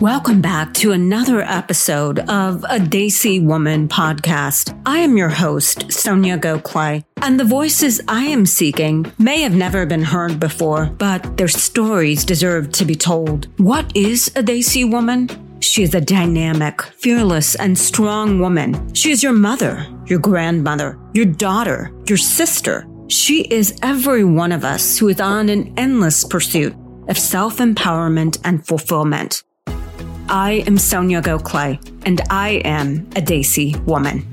Welcome back to another episode of a Desi Woman podcast. I am your host, Sonia Gokhale, and the voices I am seeking may have never been heard before, but their stories deserve to be told. What is a Desi woman? She is a dynamic, fearless, and strong woman. She is your mother, your grandmother, your daughter, your sister. She is every one of us who is on an endless pursuit of self empowerment and fulfillment. I am Sonia Gokhale, and I am a Desi woman.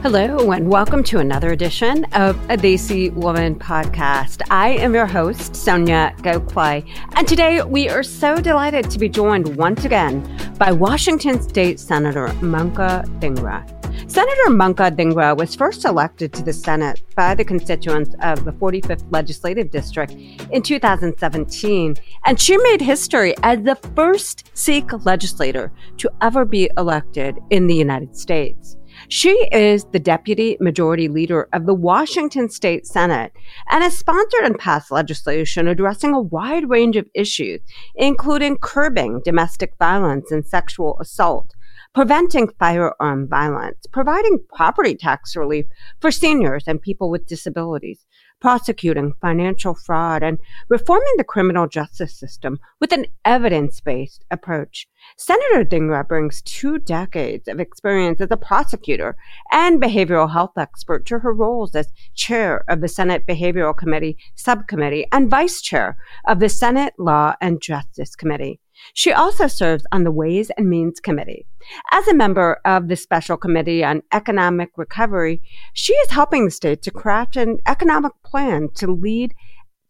Hello, and welcome to another edition of a Desi Woman podcast. I am your host, Sonia Gokhale, and today we are so delighted to be joined once again by Washington State Senator Manka Dhingra. Senator Manka Dhingra was first elected to the Senate by the constituents of the 45th Legislative District in 2017, and she made history as the first Sikh legislator to ever be elected in the United States. She is the deputy majority leader of the Washington State Senate and has sponsored and passed legislation addressing a wide range of issues, including curbing domestic violence and sexual assault, preventing firearm violence, providing property tax relief for seniors and people with disabilities, prosecuting financial fraud, and reforming the criminal justice system with an evidence based approach. Senator Dhingra brings two decades of experience as a prosecutor and behavioral health expert to her roles as chair of the Senate Behavioral Committee Subcommittee and vice chair of the Senate Law and Justice Committee. She also serves on the Ways and Means Committee. As a member of the Special Committee on Economic Recovery, she is helping the state to craft an economic plan to lead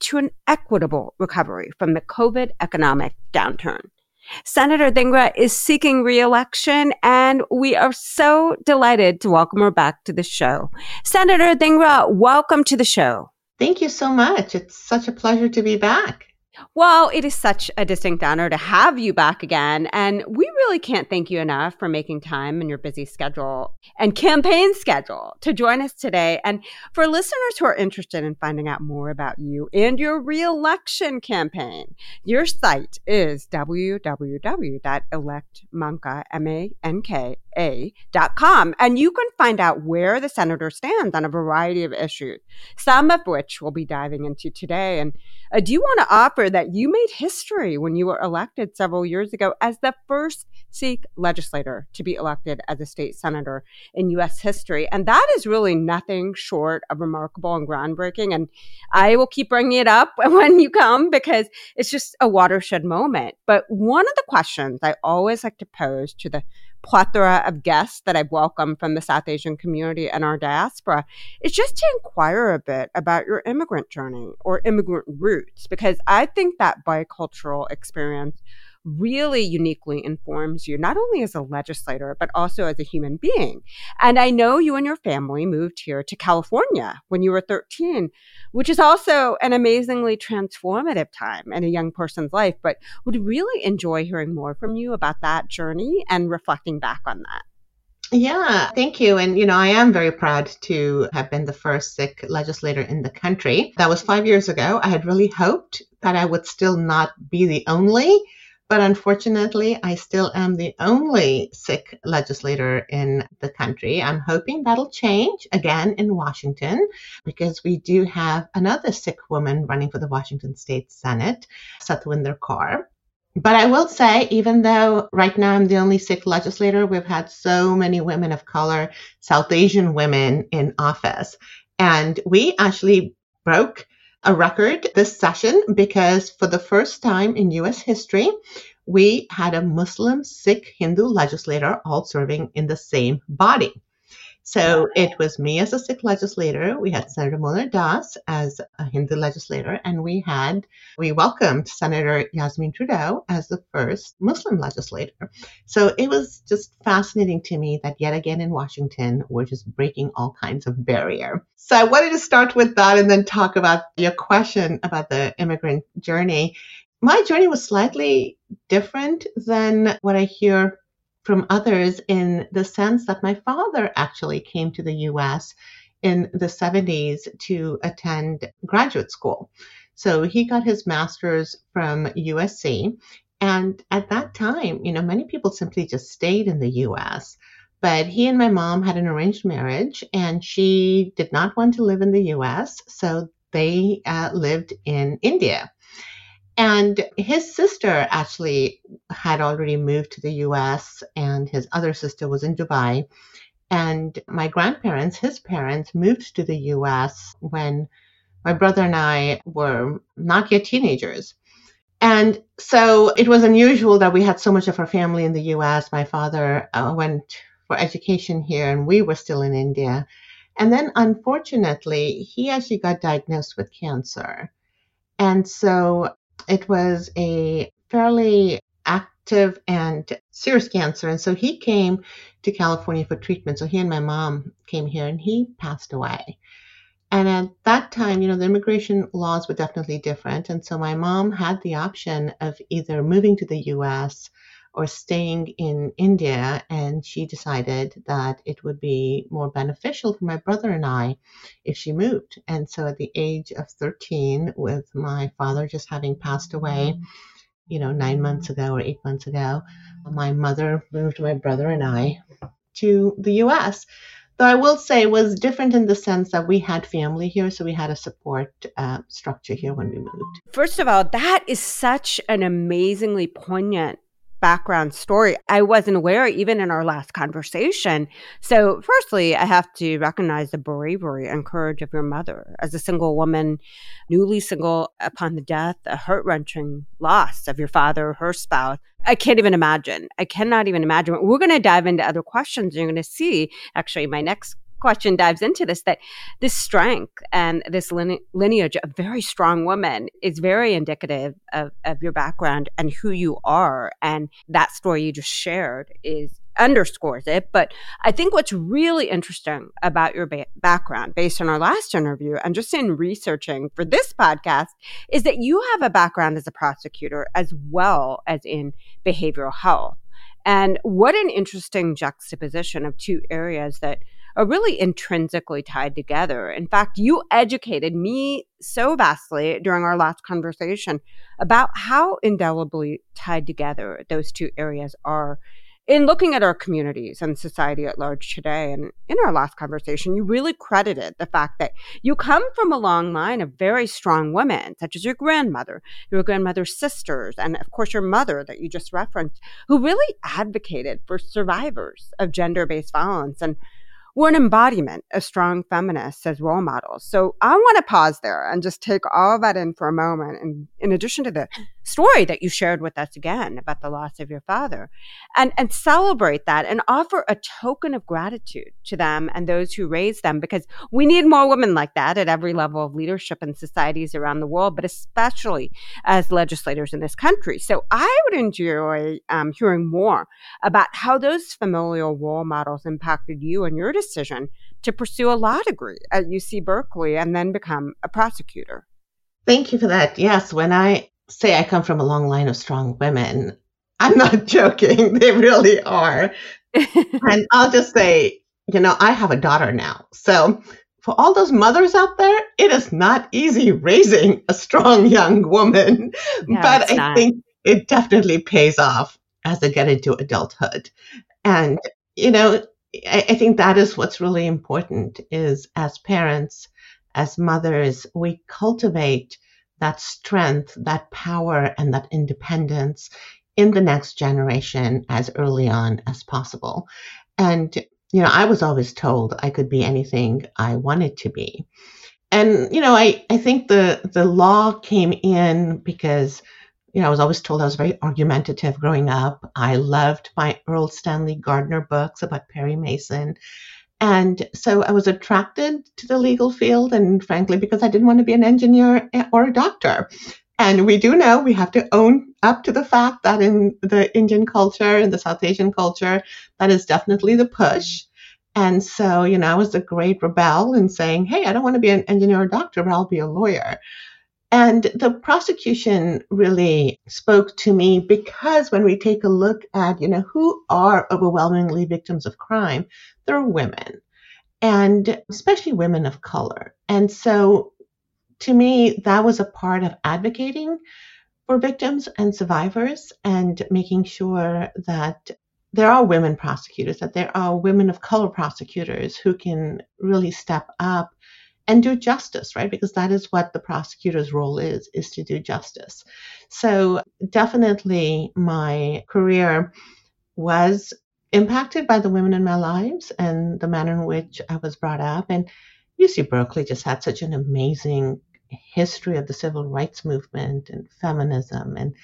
to an equitable recovery from the COVID economic downturn. Senator Dhingra is seeking reelection, and we are so delighted to welcome her back to the show. Senator Dhingra, welcome to the show. Thank you so much. It's such a pleasure to be back. Well, it is such a distinct honor to have you back again. And we really can't thank you enough for making time in your busy schedule and campaign schedule to join us today. And for listeners who are interested in finding out more about you and your reelection campaign, your site is www.electmanka.com. And you can find out where the senator stands on a variety of issues, some of which we'll be diving into today. And uh, do you want to offer that you made history when you were elected several years ago as the first Sikh legislator to be elected as a state senator in U.S. history? And that is really nothing short of remarkable and groundbreaking. And I will keep bringing it up when you come because it's just a watershed moment. But one of the questions I always like to pose to the plethora of guests that I've welcomed from the South Asian community and our diaspora is just to inquire a bit about your immigrant journey or immigrant roots, because I think that bicultural experience really uniquely informs you, not only as a legislator, but also as a human being. And I know you and your family moved here to California when you were 13, which is also an amazingly transformative time in a young person's life, but would really enjoy hearing more from you about that journey and reflecting back on that. Yeah, thank you. And, you know, I am very proud to have been the first Sikh legislator in the country. That was five years ago. I had really hoped that I would still not be the only but unfortunately, I still am the only Sikh legislator in the country. I'm hoping that'll change again in Washington because we do have another Sikh woman running for the Washington State Senate, Satwinder Kaur. But I will say, even though right now I'm the only Sikh legislator, we've had so many women of color, South Asian women in office. And we actually broke a record this session because for the first time in US history, we had a Muslim, Sikh, Hindu legislator all serving in the same body. So it was me as a Sikh legislator. We had Senator Mona Das as a Hindu legislator, and we had we welcomed Senator Yasmin Trudeau as the first Muslim legislator. So it was just fascinating to me that yet again in Washington we're just breaking all kinds of barrier. So I wanted to start with that and then talk about your question about the immigrant journey. My journey was slightly different than what I hear from others in the sense that my father actually came to the US in the 70s to attend graduate school. So he got his master's from USC And at that time, you know, many people simply just stayed in the US. But he and my mom had an arranged marriage, and she did not want to live in the US. So they uh, lived in India. And his sister actually had already moved to the US, and his other sister was in Dubai. And my grandparents, his parents, moved to the US when my brother and I were not yet teenagers. And so it was unusual that we had so much of our family in the US. My father uh, went for education here, and we were still in India. And then, unfortunately, he actually got diagnosed with cancer. And so it was a fairly active and serious cancer. And so he came to California for treatment. So he and my mom came here, and he passed away. And at that time, you know, the immigration laws were definitely different. And so my mom had the option of either moving to the US or staying in India. And she decided that it would be more beneficial for my brother and I if she moved. And so at the age of 13, with my father just having passed away, you know, nine months ago or eight months ago, my mother moved my brother and I to the US though I will say was different in the sense that we had family here, so we had a support uh, structure here when we moved. First of all, that is such an amazingly poignant background story. I wasn't aware even in our last conversation. So, firstly, I have to recognize the bravery and courage of your mother as a single woman, newly single upon the death, a heart wrenching loss of your father, her spouse. I can't even imagine. I cannot even imagine. We're going to dive into other questions. You're going to see actually my next question dives into this that this strength and this line- lineage of very strong women is very indicative of, of your background and who you are. And that story you just shared is underscores it. But I think what's really interesting about your ba- background, based on our last interview and just in researching for this podcast, is that you have a background as a prosecutor as well as in behavioral health. And what an interesting juxtaposition of two areas that are really intrinsically tied together. In fact, you educated me so vastly during our last conversation about how indelibly tied together those two areas are. In looking at our communities and society at large today, and in our last conversation, you really credited the fact that you come from a long line of very strong women, such as your grandmother, your grandmother's sisters, and of course your mother that you just referenced, who really advocated for survivors of gender based violence and we're an embodiment of strong feminists as role models. So I want to pause there and just take all that in for a moment. And in addition to the story that you shared with us again about the loss of your father, and, and celebrate that and offer a token of gratitude to them and those who raised them, because we need more women like that at every level of leadership in societies around the world, but especially as legislators in this country. So I would enjoy um, hearing more about how those familial role models impacted you and your decision to pursue a law degree at UC Berkeley and then become a prosecutor. Thank you for that. Yes, when I say I come from a long line of strong women, I'm not joking. They really are. and I'll just say, you know, I have a daughter now. So for all those mothers out there, it is not easy raising a strong young woman. But I not. think it definitely pays off as they get into adulthood. And, you know, I, I think that is what's really important is as parents, as mothers, we cultivate that strength, that power, and that independence in the next generation as early on as possible. And, you know, I was always told I could be anything I wanted to be. And, you know, I, I think the, the law came in because you know, I was always told I was very argumentative growing up. I loved my Erle Stanley Gardner books about Perry Mason. And so I was attracted to the legal field, and frankly, because I didn't want to be an engineer eh, or a doctor. And we do know we have to own up to the fact that in the Indian culture, in the South Asian culture, that is definitely the push. And so, you know, I was a great rebel in saying, hey, I don't want to be an engineer or doctor, but I'll be a lawyer. And the prosecution really spoke to me because when we take a look at, you know, who are overwhelmingly victims of crime, they're women and especially women of color. And so to me, that was a part of advocating for victims and survivors and making sure that there are women prosecutors, that there are women of color prosecutors who can really step up and do justice, right? Because that is what the prosecutor's role is, is to do justice. So definitely my career was impacted by the women in my lives and the manner in which I was brought up. And UC Berkeley just had such an amazing history of the civil rights movement and feminism. And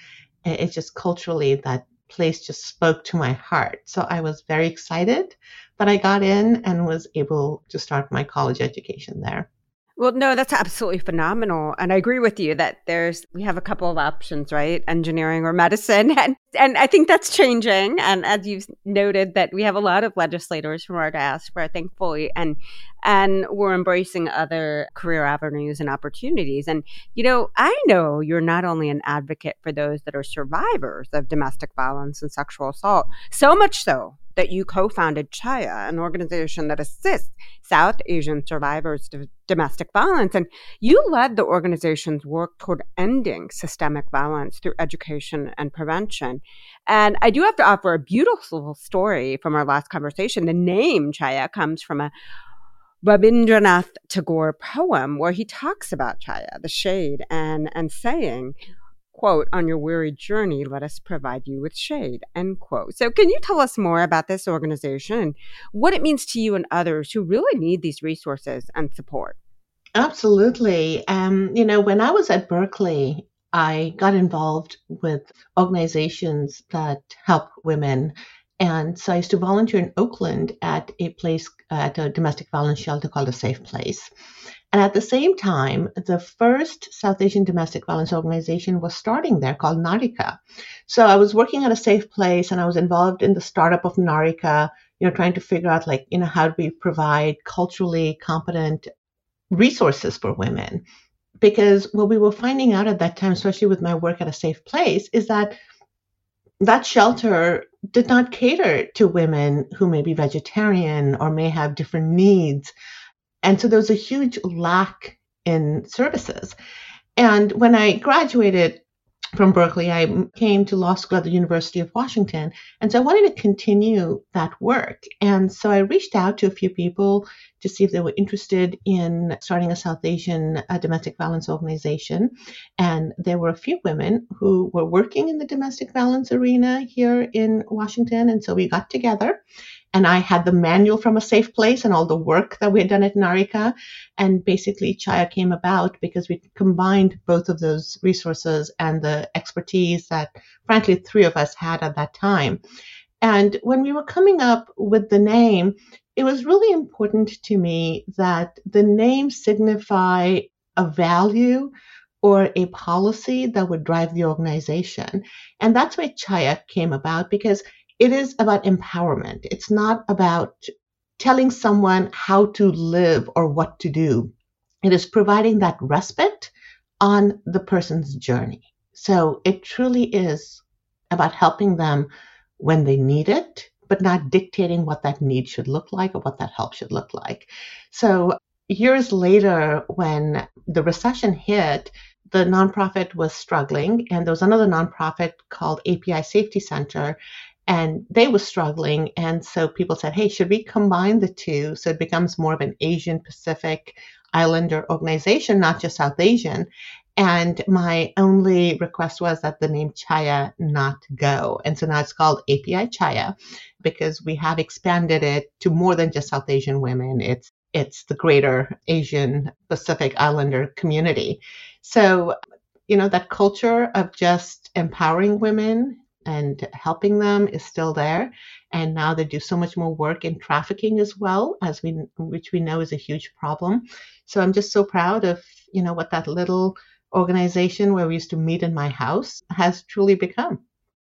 it's just culturally that place just spoke to my heart. So I was very excited that I got in and was able to start my college education there. Well, no, that's absolutely phenomenal. And I agree with you that there's, we have a couple of options, right? Engineering or medicine. And, and I think that's changing. And as you've noted that we have a lot of legislators from our diaspora, thankfully, and, and we're embracing other career avenues and opportunities. And, you know, I know you're not only an advocate for those that are survivors of domestic violence and sexual assault, so much so that you co founded Chaya, an organization that assists South Asian survivors of domestic violence. And you led the organization's work toward ending systemic violence through education and prevention. And I do have to offer a beautiful story from our last conversation. The name Chaya comes from a Rabindranath Tagore poem where he talks about Chaya, the shade, and, and saying, quote, on your weary journey, let us provide you with shade, end quote. So can you tell us more about this organization and what it means to you and others who really need these resources and support? Absolutely. Um, you know, when I was at Berkeley, I got involved with organizations that help women. And so I used to volunteer in Oakland at a place, at a domestic violence shelter called A Safe Place. And at the same time, the first South Asian domestic violence organization was starting there called Narika. So I was working at a safe place and I was involved in the startup of Narika, you know, trying to figure out like, you know, how do we provide culturally competent resources for women? Because what we were finding out at that time, especially with my work at a safe place, is that that shelter did not cater to women who may be vegetarian or may have different needs and so there was a huge lack in services. And when I graduated from Berkeley, I came to law school at the University of Washington. And so I wanted to continue that work. And so I reached out to a few people to see if they were interested in starting a South Asian domestic violence organization. And there were a few women who were working in the domestic violence arena here in Washington. And so we got together and I had the manual from a safe place and all the work that we had done at Narika. And basically, Chaya came about because we combined both of those resources and the expertise that, frankly, three of us had at that time. And when we were coming up with the name, it was really important to me that the name signify a value or a policy that would drive the organization. And that's why Chaya came about because it is about empowerment. It's not about telling someone how to live or what to do. It is providing that respite on the person's journey. So it truly is about helping them when they need it, but not dictating what that need should look like or what that help should look like. So years later, when the recession hit, the nonprofit was struggling, and there was another nonprofit called API Safety Center, and they were struggling. And so people said hey should we combine the two so it becomes more of an asian pacific islander organization not just south asian? And my only request was that the name chaya not go. And so now it's called api chaya because we have expanded it to more than just south asian women. It's it's the greater asian pacific islander community. So you know that culture of just empowering women and helping them is still there. And now they do so much more work in trafficking as well, as we which we know is a huge problem. So I'm just so proud of you know what that little organization where we used to meet in my house has truly become.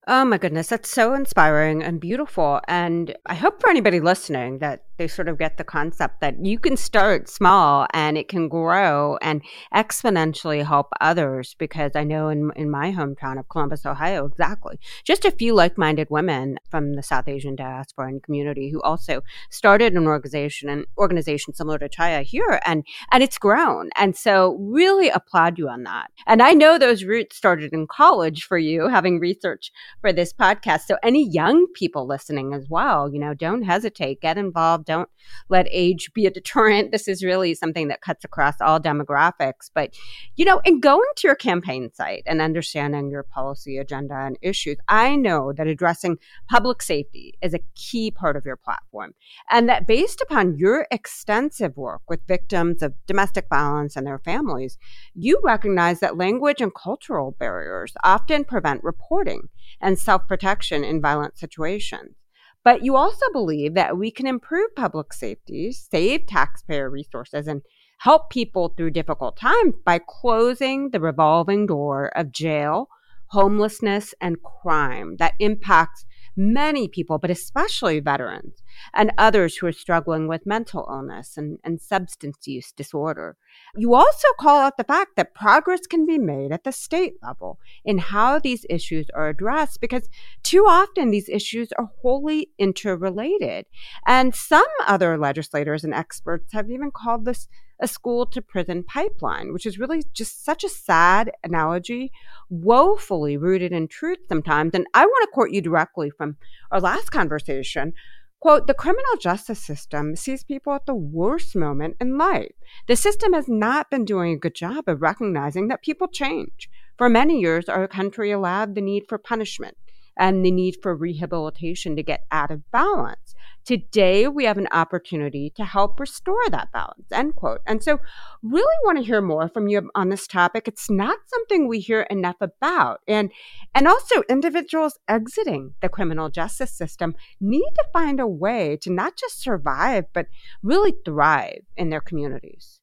Oh my goodness, that's so inspiring and beautiful. And I hope for anybody listening that They sort of get the concept that you can start small and it can grow and exponentially help others. Because I know in, in my hometown of Columbus, Ohio, exactly, just a few like minded women from the South Asian diaspora and community who also started an organization, an organization similar to Chaya here, and, and it's grown. And so, really applaud you on that. And I know those roots started in college for you, having research for this podcast. So, any young people listening as well, you know, don't hesitate, get involved don't let age be a deterrent. This is really something that cuts across all demographics. But, you know, in going to your campaign site and understanding your policy agenda and issues, I know that addressing public safety is a key part of your platform. And that based upon your extensive work with victims of domestic violence and their families, you recognize that language and cultural barriers often prevent reporting and self protection in violent situations. But you also believe that we can improve public safety, save taxpayer resources, and help people through difficult times by closing the revolving door of jail, homelessness, and crime that impacts many people, but especially veterans and others who are struggling with mental illness and, and substance use disorder. You also call out the fact that progress can be made at the state level in how these issues are addressed because too often these issues are wholly interrelated. And some other legislators and experts have even called this a school to prison pipeline, which is really just such a sad analogy, woefully rooted in truth sometimes. And I want to quote you directly from our last conversation. Quote, the criminal justice system sees people at the worst moment in life. The system has not been doing a good job of recognizing that people change. For many years, our country allowed the need for punishment and the need for rehabilitation to get out of balance. Today, we have an opportunity to help restore that balance, end quote. And so, really want to hear more from you on this topic. It's not something we hear enough about. And, and also, individuals exiting the criminal justice system need to find a way to not just survive, but really thrive in their communities.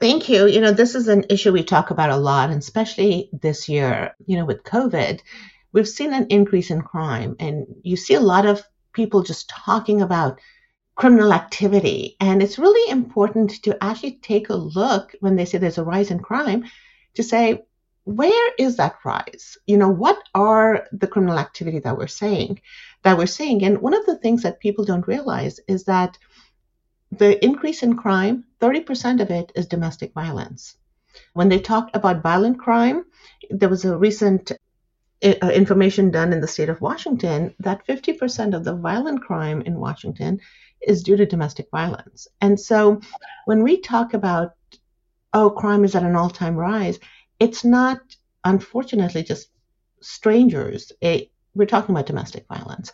Thank you. You know, this is an issue we talk about a lot, and especially this year, you know, with COVID, we've seen an increase in crime. And you see a lot of people just talking about criminal activity. And it's really important to actually take a look when they say there's a rise in crime to say, where is that rise? You know, what are the criminal activity that we're saying that we're seeing? And one of the things that people don't realize is that the increase in crime, 30% of it is domestic violence. When they talk about violent crime, there was a recent Uh, information done in the state of Washington that 50% of the violent crime in Washington is due to domestic violence. And so when we talk about, oh, crime is at an all time rise, it's not, unfortunately, just strangers. It, we're talking about domestic violence.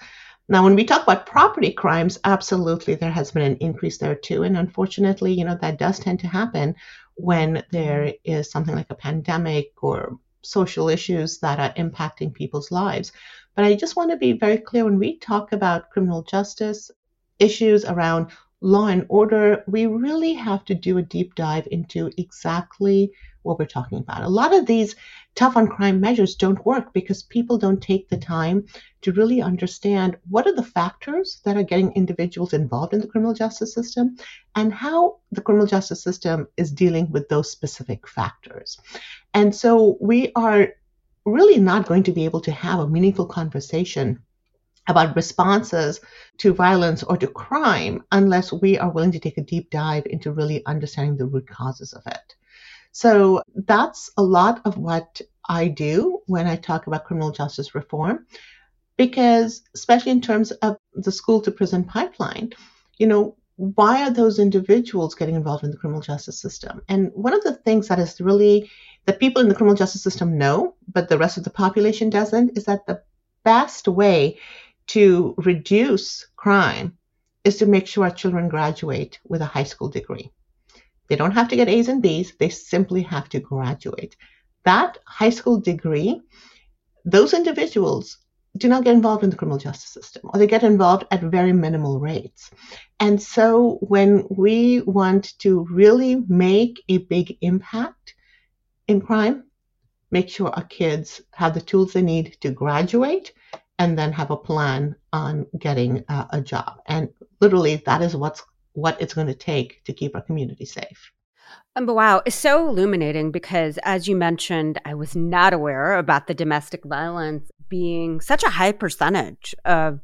Now, when we talk about property crimes, absolutely, there has been an increase there too. And unfortunately, you know, that does tend to happen when there is something like a pandemic or social issues that are impacting people's lives. But I just want to be very clear when we talk about criminal justice issues around law and order, we really have to do a deep dive into exactly what we're talking about. A lot of these tough on crime measures don't work because people don't take the time to really understand what are the factors that are getting individuals involved in the criminal justice system and how the criminal justice system is dealing with those specific factors. And so we are really not going to be able to have a meaningful conversation about responses to violence or to crime unless we are willing to take a deep dive into really understanding the root causes of it. So that's a lot of what I do when I talk about criminal justice reform, because especially in terms of the school to prison pipeline, you know, why are those individuals getting involved in the criminal justice system? And one of the things that is really that people in the criminal justice system know, but the rest of the population doesn't, is that the best way to reduce crime is to make sure our children graduate with a high school degree. They don't have to get A's and B's, they simply have to graduate. That high school degree, those individuals do not get involved in the criminal justice system, or they get involved at very minimal rates. And so when we want to really make a big impact in crime, make sure our kids have the tools they need to graduate and then have a plan on getting uh, a job. And literally, that is what's what it's going to take to keep our community safe. Um, wow, it's so illuminating because, as you mentioned, I was not aware about the domestic violence being such a high percentage of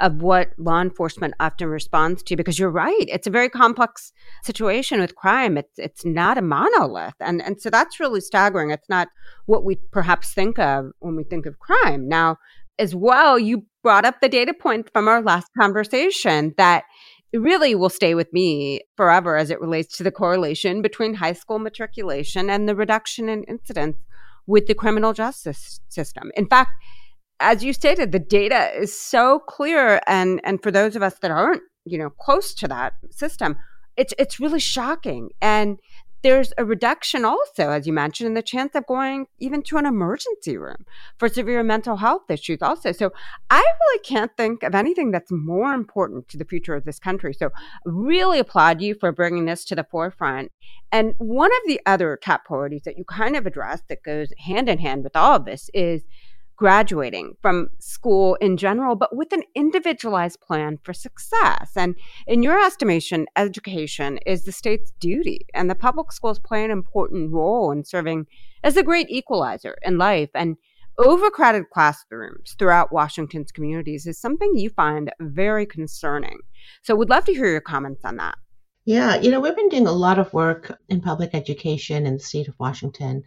of what law enforcement often responds to because you're right it's a very complex situation with crime. It's it's not a monolith. And and so that's really staggering. It's not what we perhaps think of when we think of crime. Now as well you brought up the data point from our last conversation that really will stay with me forever as it relates to the correlation between high school matriculation and the reduction in incidents with the criminal justice system in fact as you stated, the data is so clear, and and for those of us that aren't, you know, close to that system, it's it's really shocking. And there's a reduction also, as you mentioned, in the chance of going even to an emergency room for severe mental health issues also. So I really can't think of anything that's more important to the future of this country. So really applaud you for bringing this to the forefront. And one of the other top priorities that you kind of addressed that goes hand in hand with all of this is graduating from school in general, but with an individualized plan for success. And in your estimation, education is the state's duty, and the public schools play an important role in serving as a great equalizer in life. And overcrowded classrooms throughout Washington's communities is something you find very concerning. So, we'd love to hear your comments on that. Yeah, you know, we've been doing a lot of work in public education in the state of Washington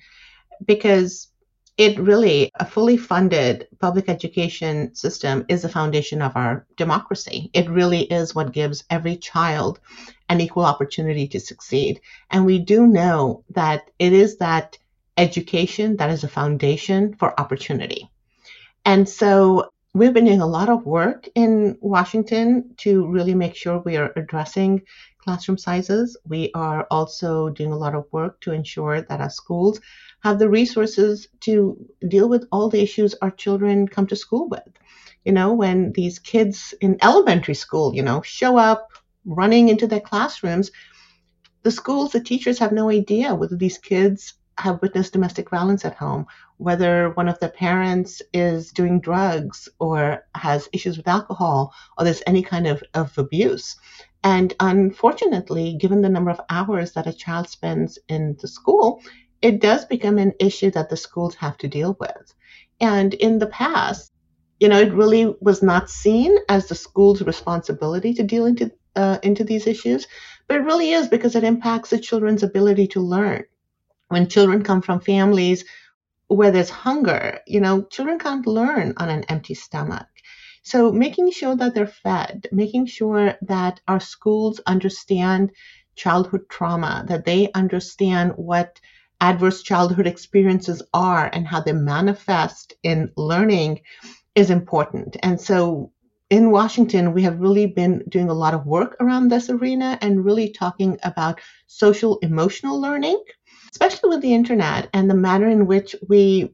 because it really, a fully funded public education system is the foundation of our democracy. It really is what gives every child an equal opportunity to succeed. And we do know that it is that education that is a foundation for opportunity. And so we've been doing a lot of work in Washington to really make sure we are addressing classroom sizes. We are also doing a lot of work to ensure that our schools have the resources to deal with all the issues our children come to school with. You know, when these kids in elementary school, you know, show up running into their classrooms, the schools, the teachers have no idea whether these kids have witnessed domestic violence at home, whether one of the parents is doing drugs or has issues with alcohol or there's any kind of, of abuse. And unfortunately, given the number of hours that a child spends in the school, it does become an issue that the schools have to deal with. And in the past, you know, it really was not seen as the school's responsibility to deal into uh, into these issues, but it really is because it impacts the children's ability to learn. When children come from families where there's hunger, you know, children can't learn on an empty stomach. So making sure that they're fed, making sure that our schools understand childhood trauma, that they understand what adverse childhood experiences are and how they manifest in learning is important. And so in Washington, we have really been doing a lot of work around this arena and really talking about social emotional learning, especially with the internet and the manner in which we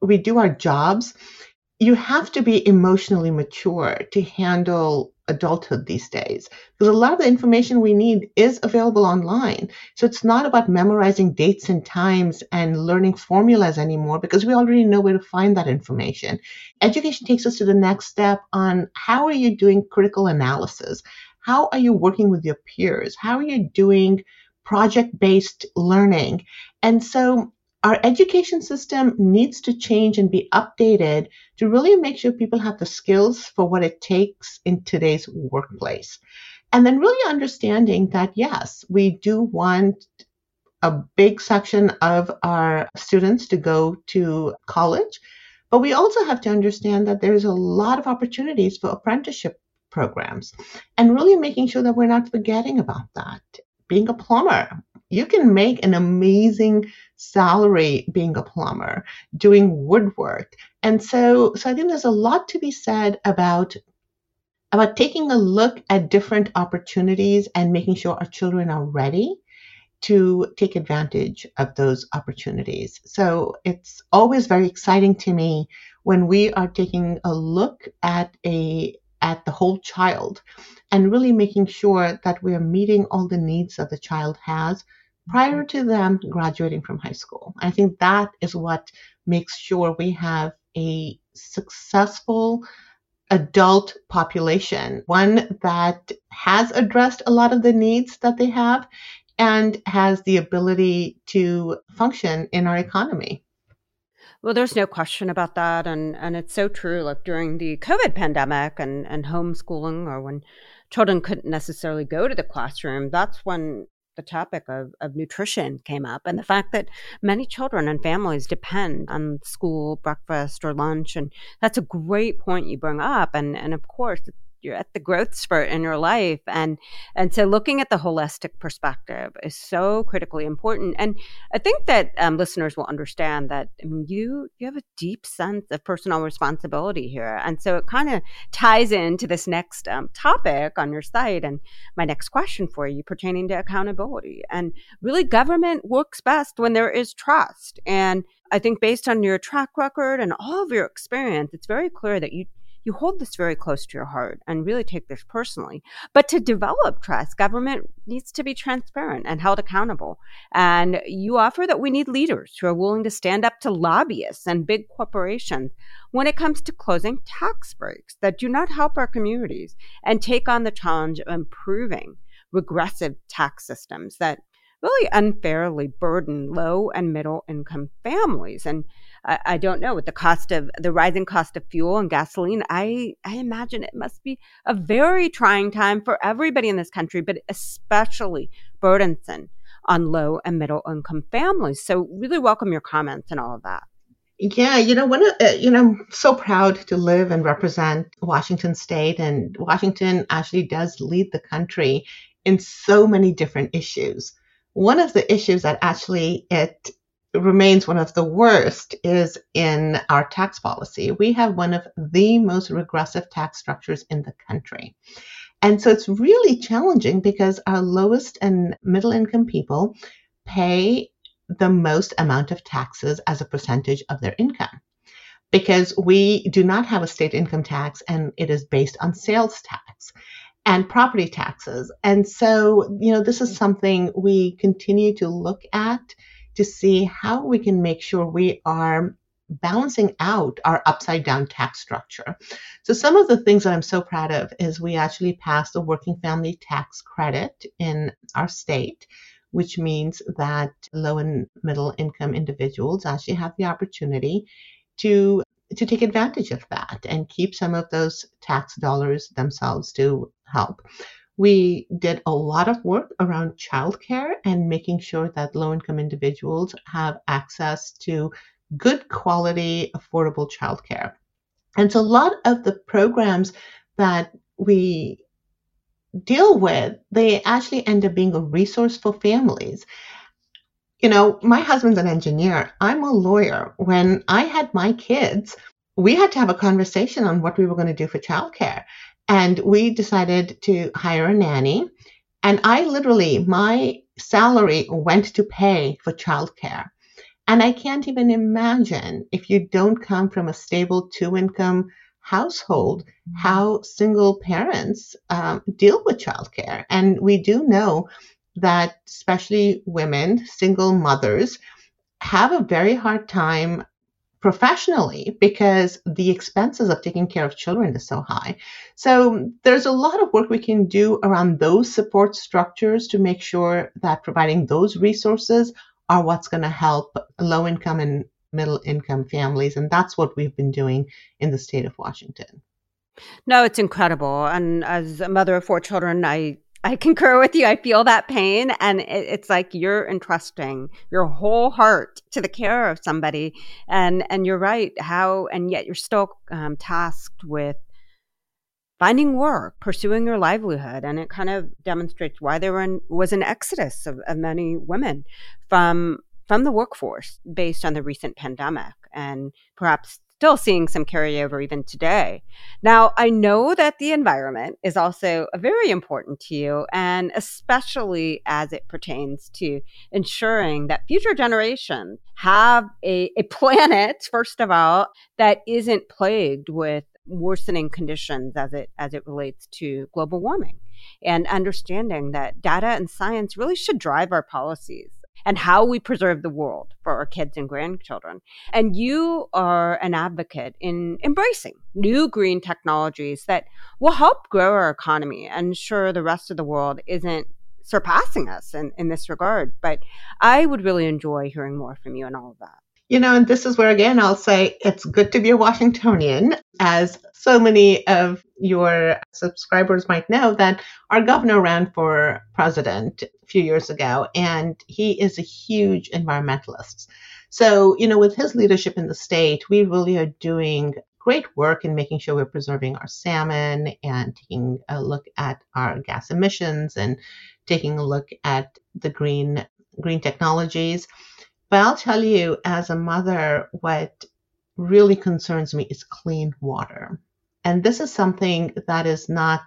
we do our jobs. You have to be emotionally mature to handle adulthood these days because a lot of the information we need is available online. So it's not about memorizing dates and times and learning formulas anymore because we already know where to find that information. Education takes us to the next step on how are you doing critical analysis? How are you working with your peers? How are you doing project based learning? And so our education system needs to change and be updated to really make sure people have the skills for what it takes in today's workplace. And then really understanding that, yes, we do want a big section of our students to go to college, but we also have to understand that there's a lot of opportunities for apprenticeship programs and really making sure that we're not forgetting about that. Being a plumber, you can make an amazing salary being a plumber, doing woodwork. And so, so I think there's a lot to be said about about taking a look at different opportunities and making sure our children are ready to take advantage of those opportunities. So it's always very exciting to me when we are taking a look at a at the whole child and really making sure that we are meeting all the needs that the child has prior mm-hmm. to them graduating from high school. I think that is what makes sure we have a successful adult population, one that has addressed a lot of the needs that they have and has the ability to function in our economy. Well, there's no question about that. And, and it's so true. Like during the COVID pandemic and, and homeschooling, or when children couldn't necessarily go to the classroom, that's when the topic of, of nutrition came up and the fact that many children and families depend on school breakfast or lunch and that's a great point you bring up and and of course you're at the growth spurt in your life. And and so looking at the holistic perspective is so critically important. And i think that um, listeners will understand that I mean, you you have a deep sense of personal responsibility here. And so it kind of ties into this next um, topic on your site and my next question for you pertaining to accountability. And really government works best when there is trust. And I think based on your track record and all of your experience, it's very clear that you you hold this very close to your heart and really take this personally. But to develop trust, government needs to be transparent and held accountable. And you offer that we need leaders who are willing to stand up to lobbyists and big corporations when it comes to closing tax breaks that do not help our communities and take on the challenge of improving regressive tax systems that really unfairly burden low and middle income families. And I, I, don't know with the cost of the rising cost of fuel and gasoline. I I imagine it must be a very trying time for everybody in this country, but especially burdensome on low and middle income families. So really welcome your comments and all of that. Yeah, you know, one of, uh, you know, I'm so proud to live and represent Washington State, and Washington actually does lead the country in so many different issues. One of the issues that actually it remains one of the worst is in our tax policy. We have one of the most regressive tax structures in the country. And so it's really challenging because our lowest and middle income people pay the most amount of taxes as a percentage of their income because we do not have a state income tax and it is based on sales tax and property taxes. And so, you know, this is something we continue to look at to see how we can make sure we are balancing out our upside down tax structure. So, some of the things that I'm so proud of is we actually passed a working family tax credit in our state, which means that low and middle income individuals actually have the opportunity to to take advantage of that and keep some of those tax dollars themselves to help. We did a lot of work around childcare and making sure that low income individuals have access to good quality, affordable childcare. And so a lot of the programs that we deal with, they actually end up being a resource for families. You know, my husband's an engineer. I'm a lawyer. When I had my kids, we had to have a conversation on what we were going to do for childcare. And we decided to hire a nanny. And I literally, my salary went to pay for childcare. And I can't even imagine if you don't come from a stable two income household, how single parents um, deal with childcare. And we do know that, especially women, single mothers, have a very hard time professionally because the expenses of taking care of children is so high. So there's a lot of work we can do around those support structures to make sure that providing those resources are what's going to help low income and middle income families. And that's what we've been doing in the state of Washington. No, it's incredible. And as a mother of four children, I I concur with you. I feel that pain. And it, it's like you're entrusting your whole heart to the care of somebody. And, and you're right. How, and yet you're still um, tasked with finding work, pursuing your livelihood. And it kind of demonstrates why there in, was an exodus of, of many women from, from the workforce based on the recent pandemic and perhaps still seeing some carryover even today. Now, I know that the environment is also very important to you, and especially as it pertains to ensuring that future generations have a, a planet, first of all, that isn't plagued with worsening conditions as it as it relates to global warming and understanding that data and science really should drive our policies and how we preserve the world for our kids and grandchildren. And you are an advocate in embracing new green technologies that will help grow our economy and ensure the rest of the world isn't surpassing us in, in this regard. But I would really enjoy hearing more from you on all of that. You know, and this is where again I'll say it's good to be a Washingtonian, as so many of your subscribers might know that our governor ran for president a few years ago, and he is a huge environmentalist. So, you know, with his leadership in the state, we really are doing great work in making sure we're preserving our salmon and taking a look at our gas emissions and taking a look at the green green technologies. But I'll tell you, as a mother, what really concerns me is clean water. And this is something that is not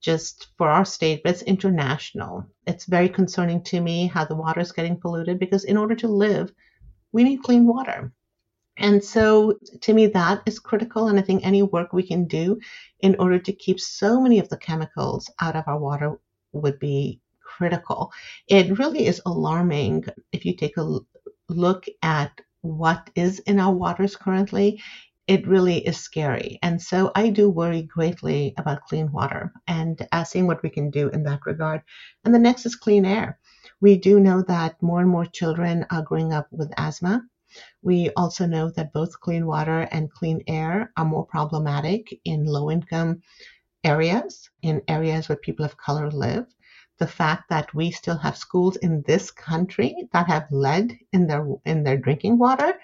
just for our state, but it's international. It's very concerning to me how the water is getting polluted because in order to live, we need clean water. And so to me, that is critical. And I think any work we can do in order to keep so many of the chemicals out of our water would be critical. It really is alarming if you take a look at what is in our waters currently, it really is scary. And so I do worry greatly about clean water and uh, seeing what we can do in that regard. And the next is clean air. We do know that more and more children are growing up with asthma. We also know that both clean water and clean air are more problematic in low income areas, in areas where people of color live the fact that we still have schools in this country that have lead in their in their drinking water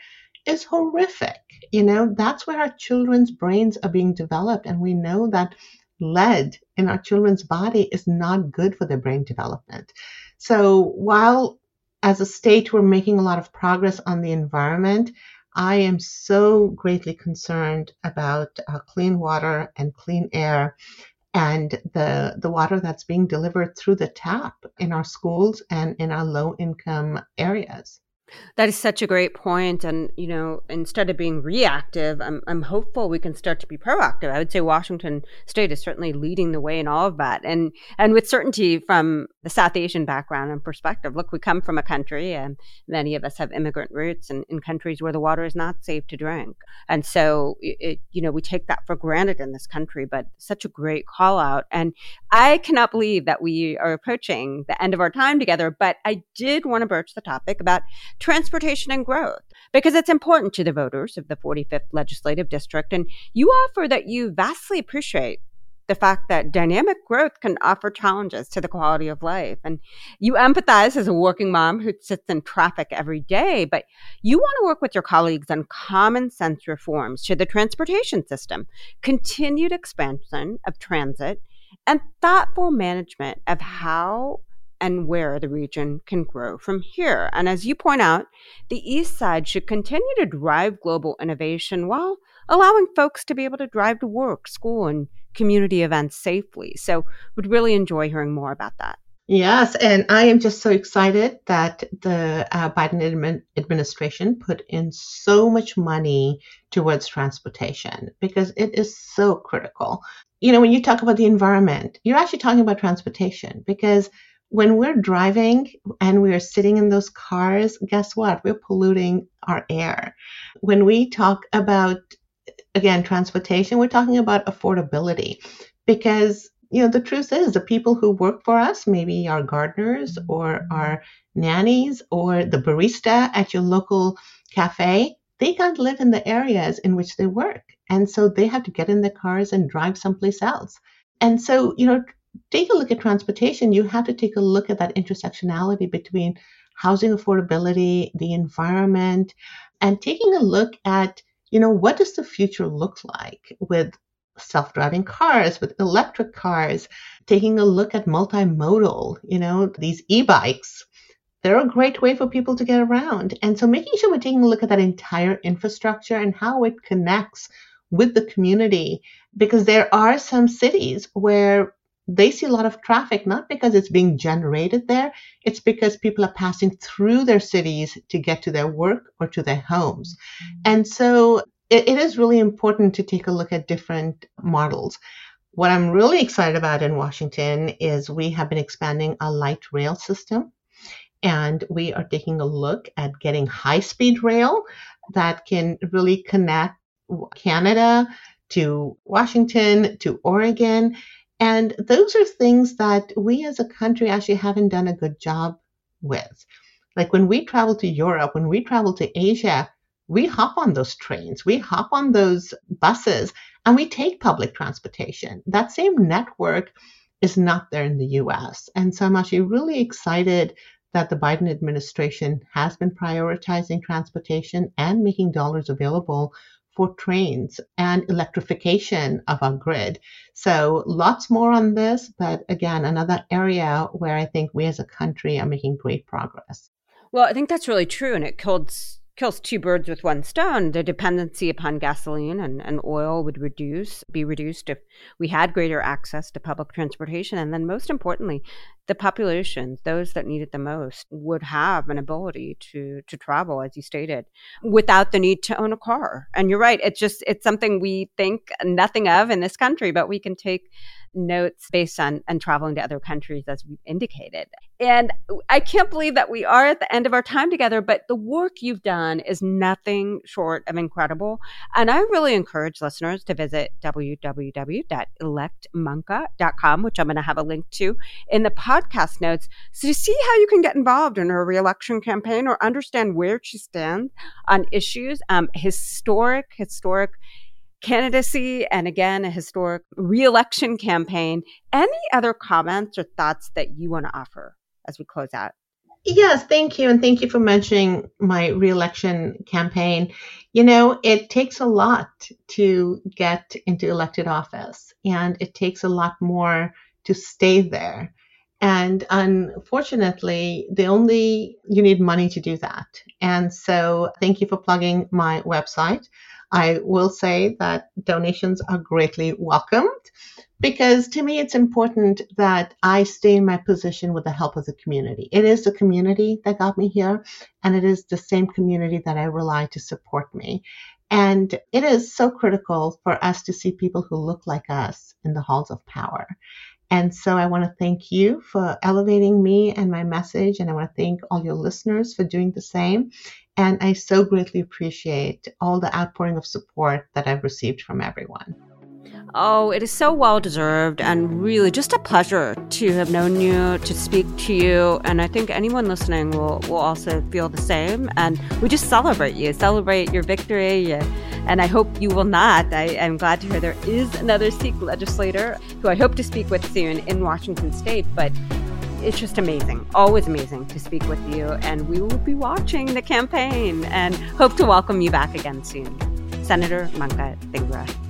is horrific. You know, that's where our children's brains are being developed and we know that lead in our children's body is not good for their brain development. So while as a state we're making a lot of progress on the environment, I am so greatly concerned about uh, clean water and clean air and the the water that's being delivered through the tap in our schools and in our low income areas. That is such a great point. And, you know, instead of being reactive, I'm, I'm hopeful we can start to be proactive. I would say Washington State is certainly leading the way in all of that. And, and with certainty from the South Asian background and perspective, look, we come from a country, and many of us have immigrant roots in, in countries where the water is not safe to drink. And so, it, you know, we take that for granted in this country, but such a great call out. And I cannot believe that we are approaching the end of our time together, but I did want to broach the topic about transportation and growth because it's important to the voters of the 45th legislative district. And you offer that you vastly appreciate the fact that dynamic growth can offer challenges to the quality of life. And you empathize as a working mom who sits in traffic every day, but you want to work with your colleagues on common sense reforms to the transportation system, continued expansion of transit, and thoughtful management of how and where the region can grow from here. And as you point out, the East Side should continue to drive global innovation while allowing folks to be able to drive to work, school, and community events safely. So, would really enjoy hearing more about that. Yes, and I am just so excited that the uh, Biden administration put in so much money towards transportation because it is so critical. You know, when you talk about the environment, you're actually talking about transportation because when we're driving and we're sitting in those cars, guess what? We're polluting our air. When we talk about, again, transportation, we're talking about affordability because, you know, the truth is the people who work for us, maybe our gardeners or our nannies or the barista at your local cafe, they can't live in the areas in which they work. And so they have to get in their cars and drive someplace else. And so, you know, take a look at transportation, you have to take a look at that intersectionality between housing affordability, the environment, and taking a look at, you know, what does the future look like with self-driving cars, with electric cars, taking a look at multimodal, you know, these e-bikes. They're a great way for people to get around. And so making sure we're taking a look at that entire infrastructure and how it connects with the community because there are some cities where they see a lot of traffic, not because it's being generated there, it's because people are passing through their cities to get to their work or to their homes. Mm-hmm. And so it, it is really important to take a look at different models. What I'm really excited about in Washington is we have been expanding a light rail system. And we are taking a look at getting high speed rail that can really connect Canada to Washington to Oregon. And those are things that we as a country actually haven't done a good job with. Like when we travel to Europe, when we travel to Asia, we hop on those trains, we hop on those buses, and we take public transportation. That same network is not there in the US. And so I'm actually really excited that the Biden administration has been prioritizing transportation and making dollars available for trains and electrification of our grid. So lots more on this, but again, another area where I think we as a country are making great progress. Well, I think that's really true. And it kills kills two birds with one stone. The dependency upon gasoline and, and oil would reduce, be reduced if we had greater access to public transportation. And then most importantly, the population, those that need it the most, would have an ability to to travel, as you stated, without the need to own a car. And you're right, it's just it's something we think nothing of in this country, but we can take notes based on and traveling to other countries as we've indicated. And I can't believe that we are at the end of our time together, but the work you've done is nothing short of incredible. And I really encourage listeners to visit www.electmanka.com, which I'm going to have a link to in the podcast notes, so to see how you can get involved in her reelection campaign or understand where she stands on issues, um, historic, historic candidacy and again a historic reelection campaign. Any other comments or thoughts that you want to offer as we close out? Yes, thank you. And thank you for mentioning my reelection campaign. You know, it takes a lot to get into elected office, and it takes a lot more to stay there. And unfortunately, the only you need money to do that. And so, thank you for plugging my website. I will say that donations are greatly welcomed because to me it's important that I stay in my position with the help of the community. It is the community that got me here, and it is the same community that I rely to support me. And it is so critical for us to see people who look like us in the halls of power. And so I want to thank you for elevating me and my message. And I want to thank all your listeners for doing the same. And I so greatly appreciate all the outpouring of support that I've received from everyone. Oh, it is so well deserved and really just a pleasure to have known you, to speak to you. And I think anyone listening will, will also feel the same. And we just celebrate you, celebrate your victory. And I hope you will not. I, am glad to hear there is another Sikh legislator who I hope to speak with soon in Washington state. But it's just amazing, always amazing to speak with you. And we will be watching the campaign and hope to welcome you back again soon. Senator Manka Dhingra.